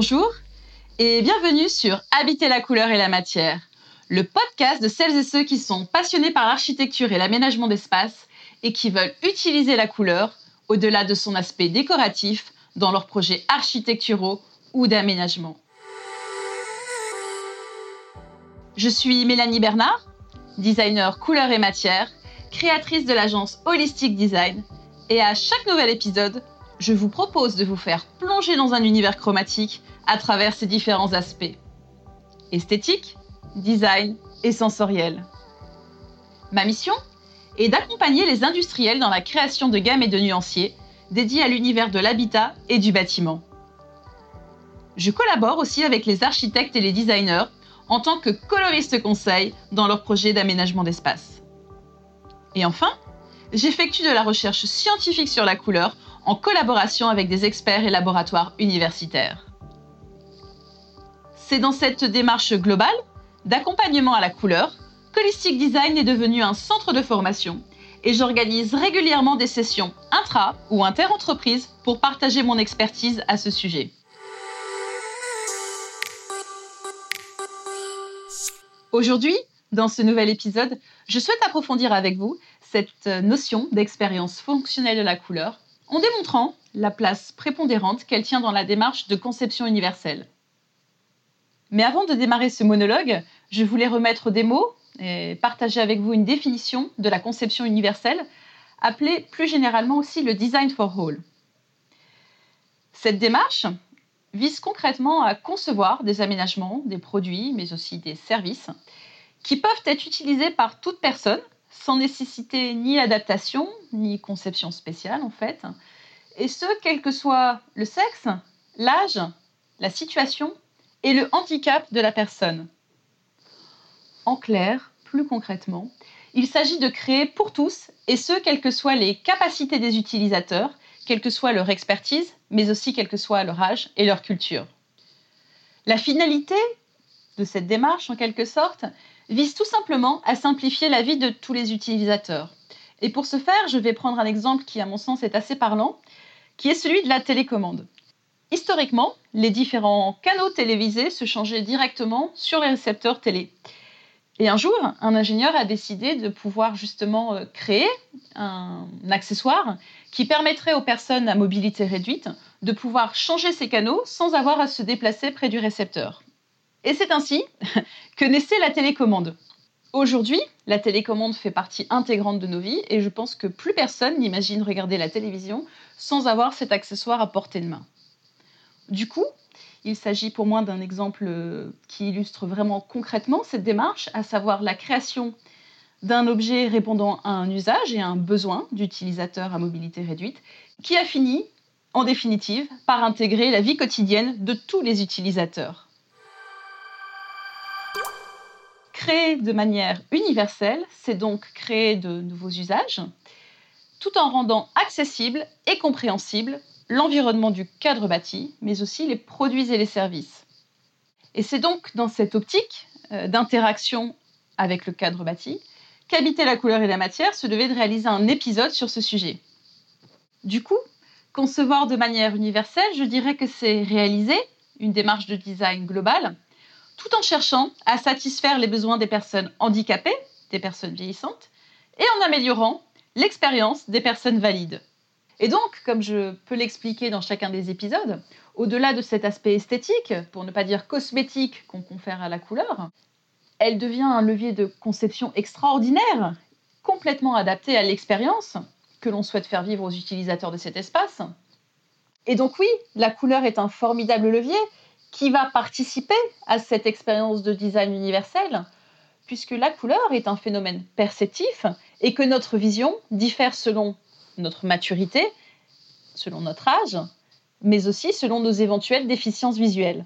Bonjour et bienvenue sur Habiter la couleur et la matière, le podcast de celles et ceux qui sont passionnés par l'architecture et l'aménagement d'espace et qui veulent utiliser la couleur au-delà de son aspect décoratif dans leurs projets architecturaux ou d'aménagement. Je suis Mélanie Bernard, designer couleur et matière, créatrice de l'agence Holistic Design, et à chaque nouvel épisode, je vous propose de vous faire plonger dans un univers chromatique à travers ses différents aspects. Esthétique, design et sensoriel. Ma mission est d'accompagner les industriels dans la création de gammes et de nuanciers dédiés à l'univers de l'habitat et du bâtiment. Je collabore aussi avec les architectes et les designers en tant que coloriste conseil dans leurs projets d'aménagement d'espace. Et enfin, j'effectue de la recherche scientifique sur la couleur en collaboration avec des experts et laboratoires universitaires. C'est dans cette démarche globale d'accompagnement à la couleur qu'Holistic Design est devenu un centre de formation et j'organise régulièrement des sessions intra- ou inter-entreprises pour partager mon expertise à ce sujet. Aujourd'hui, dans ce nouvel épisode, je souhaite approfondir avec vous cette notion d'expérience fonctionnelle de la couleur en démontrant la place prépondérante qu'elle tient dans la démarche de conception universelle. Mais avant de démarrer ce monologue, je voulais remettre des mots et partager avec vous une définition de la conception universelle, appelée plus généralement aussi le design for all. Cette démarche vise concrètement à concevoir des aménagements, des produits, mais aussi des services, qui peuvent être utilisés par toute personne sans nécessiter ni adaptation, ni conception spéciale en fait, et ce, quel que soit le sexe, l'âge, la situation et le handicap de la personne. En clair, plus concrètement, il s'agit de créer pour tous, et ce, quelles que soient les capacités des utilisateurs, quelle que soit leur expertise, mais aussi quel que soit leur âge et leur culture. La finalité de cette démarche, en quelque sorte, vise tout simplement à simplifier la vie de tous les utilisateurs. Et pour ce faire, je vais prendre un exemple qui, à mon sens, est assez parlant, qui est celui de la télécommande. Historiquement, les différents canaux télévisés se changeaient directement sur les récepteurs télé. Et un jour, un ingénieur a décidé de pouvoir justement euh, créer un accessoire qui permettrait aux personnes à mobilité réduite de pouvoir changer ces canaux sans avoir à se déplacer près du récepteur. Et c'est ainsi que naissait la télécommande. Aujourd'hui, la télécommande fait partie intégrante de nos vies et je pense que plus personne n'imagine regarder la télévision sans avoir cet accessoire à portée de main. Du coup, il s'agit pour moi d'un exemple euh, qui illustre vraiment concrètement cette démarche, à savoir la création d'un objet répondant à un usage et à un besoin d'utilisateur à mobilité réduite, qui a fini, en définitive, par intégrer la vie quotidienne de tous les utilisateurs. Créer de manière universelle, c'est donc créer de nouveaux usages, tout en rendant accessible et compréhensible l'environnement du cadre bâti, mais aussi les produits et les services. Et c'est donc dans cette optique euh, d'interaction avec le cadre bâti qu'Habiter la couleur et la matière se devait de réaliser un épisode sur ce sujet. Du coup, concevoir de manière universelle, je dirais que c'est réaliser une démarche de design globale, tout en cherchant à satisfaire les besoins des personnes handicapées, des personnes vieillissantes, et en améliorant l'expérience des personnes valides. Et donc, comme je peux l'expliquer dans chacun des épisodes, au-delà de cet aspect esthétique, pour ne pas dire cosmétique qu'on confère à la couleur, elle devient un levier de conception extraordinaire, complètement adapté à l'expérience que l'on souhaite faire vivre aux utilisateurs de cet espace. Et donc oui, la couleur est un formidable levier qui va participer à cette expérience de design universel, puisque la couleur est un phénomène perceptif et que notre vision diffère selon notre maturité, selon notre âge, mais aussi selon nos éventuelles déficiences visuelles.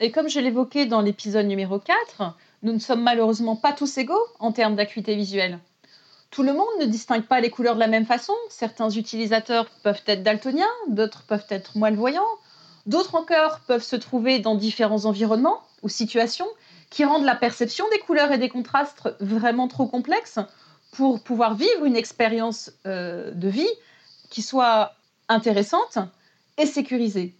Et comme je l'évoquais dans l'épisode numéro 4, nous ne sommes malheureusement pas tous égaux en termes d'acuité visuelle. Tout le monde ne distingue pas les couleurs de la même façon. Certains utilisateurs peuvent être daltoniens, d'autres peuvent être voyants, d'autres encore peuvent se trouver dans différents environnements ou situations qui rendent la perception des couleurs et des contrastes vraiment trop complexes pour pouvoir vivre une expérience euh, de vie qui soit intéressante et sécurisée.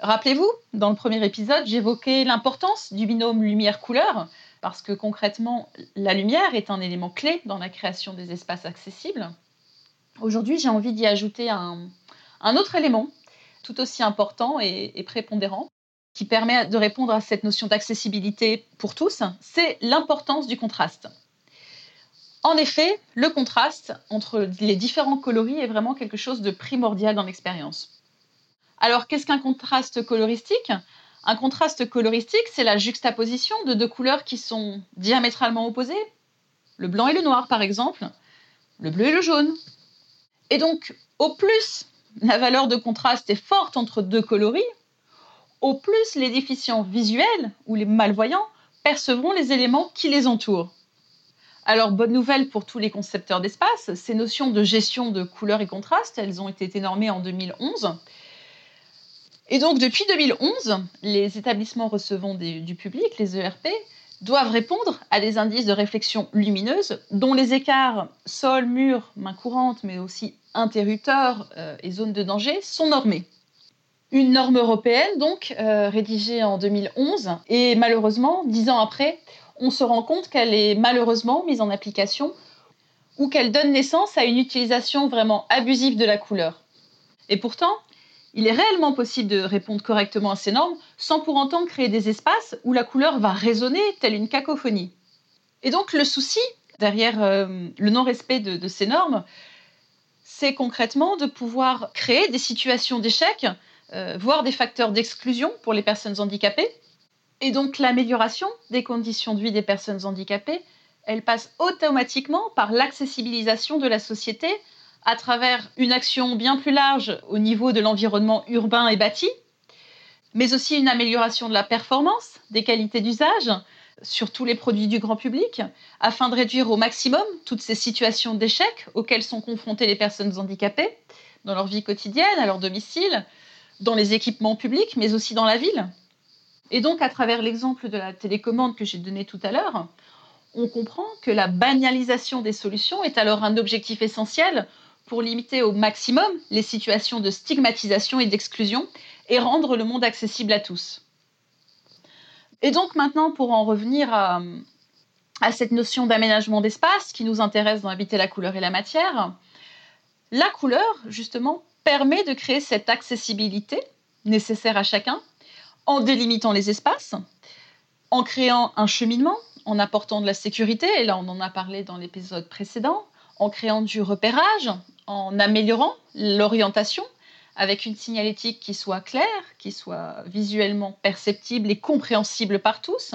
Rappelez-vous, dans le premier épisode, j'évoquais l'importance du binôme lumière-couleur, parce que concrètement, la lumière est un élément clé dans la création des espaces accessibles. Aujourd'hui, j'ai envie d'y ajouter un, autre élément, tout aussi important et, prépondérant, qui permet de répondre à cette notion d'accessibilité pour tous, c'est l'importance du contraste. En effet, le contraste entre les différents coloris est vraiment quelque chose de primordial dans l'expérience. Alors, qu'est-ce qu'un contraste coloristique? Un contraste coloristique, c'est la juxtaposition de deux couleurs qui sont diamétralement opposées, le blanc et le noir par exemple, le bleu et le jaune. Et donc, au plus la valeur de contraste est forte entre deux coloris, au plus les déficients visuels ou les malvoyants percevront les éléments qui les entourent. Alors, bonne nouvelle pour tous les concepteurs d'espace, ces notions de gestion de couleurs et contrastes, elles ont été énormées en 2011 et donc, depuis 2011, les établissements recevant du public, les ERP, doivent répondre à des indices de réflexion lumineuse dont les écarts sol, mur, main courante, mais aussi interrupteurs euh, et zones de danger sont normés. Une norme européenne, donc, euh, rédigée en 2011, et malheureusement, dix ans après, on se rend compte qu'elle est malheureusement mise en application ou qu'elle donne naissance à une utilisation vraiment abusive de la couleur. Et pourtant, il est réellement possible de répondre correctement à ces normes sans pour autant créer des espaces où la couleur va résonner telle une cacophonie. Et donc le souci derrière euh, le non-respect de, ces normes, c'est concrètement de pouvoir créer des situations d'échec, euh, voire des facteurs d'exclusion pour les personnes handicapées. Et donc l'amélioration des conditions de vie des personnes handicapées, elle passe automatiquement par l'accessibilisation de la société à travers une action bien plus large au niveau de l'environnement urbain et bâti, mais aussi une amélioration de la performance, des qualités d'usage sur tous les produits du grand public, afin de réduire au maximum toutes ces situations d'échec auxquelles sont confrontées les personnes handicapées dans leur vie quotidienne, à leur domicile, dans les équipements publics, mais aussi dans la ville. Et donc, à travers l'exemple de la télécommande que j'ai donné tout à l'heure, on comprend que la banalisation des solutions est alors un objectif essentiel pour limiter au maximum les situations de stigmatisation et d'exclusion et rendre le monde accessible à tous. Et donc maintenant, pour en revenir à, cette notion d'aménagement d'espace qui nous intéresse dans Habiter la couleur et la matière, la couleur, justement, permet de créer cette accessibilité nécessaire à chacun en délimitant les espaces, en créant un cheminement, en apportant de la sécurité, et là on en a parlé dans l'épisode précédent, en créant du repérage, en améliorant l'orientation avec une signalétique qui soit claire, qui soit visuellement perceptible et compréhensible par tous,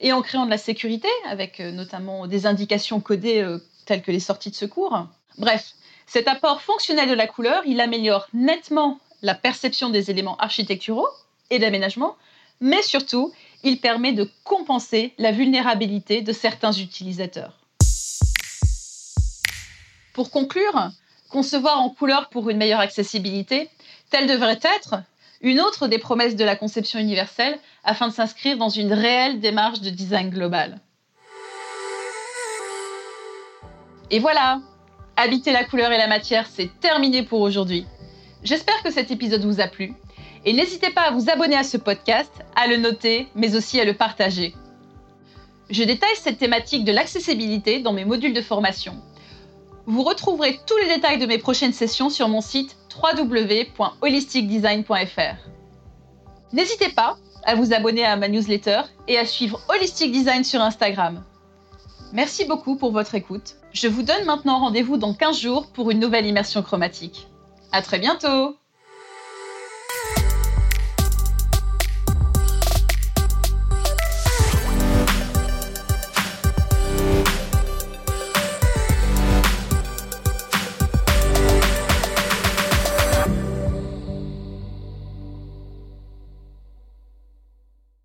et en créant de la sécurité avec euh, notamment des indications codées euh, telles que les sorties de secours. Bref, cet apport fonctionnel de la couleur, il améliore nettement la perception des éléments architecturaux et d'aménagement, mais surtout, il permet de compenser la vulnérabilité de certains utilisateurs. Pour conclure, Concevoir en couleur pour une meilleure accessibilité, telle devrait être une autre des promesses de la conception universelle afin de s'inscrire dans une réelle démarche de design global. Et voilà, Habiter la couleur et la matière, c'est terminé pour aujourd'hui. J'espère que cet épisode vous a plu et n'hésitez pas à vous abonner à ce podcast, à le noter, mais aussi à le partager. Je détaille cette thématique de l'accessibilité dans mes modules de formation vous retrouverez tous les détails de mes prochaines sessions sur mon site www.holisticdesign.fr. N'hésitez pas à vous abonner à ma newsletter et à suivre Holistic Design sur Instagram. Merci beaucoup pour votre écoute. Je vous donne maintenant rendez-vous dans 15 jours pour une nouvelle immersion chromatique. À très bientôt!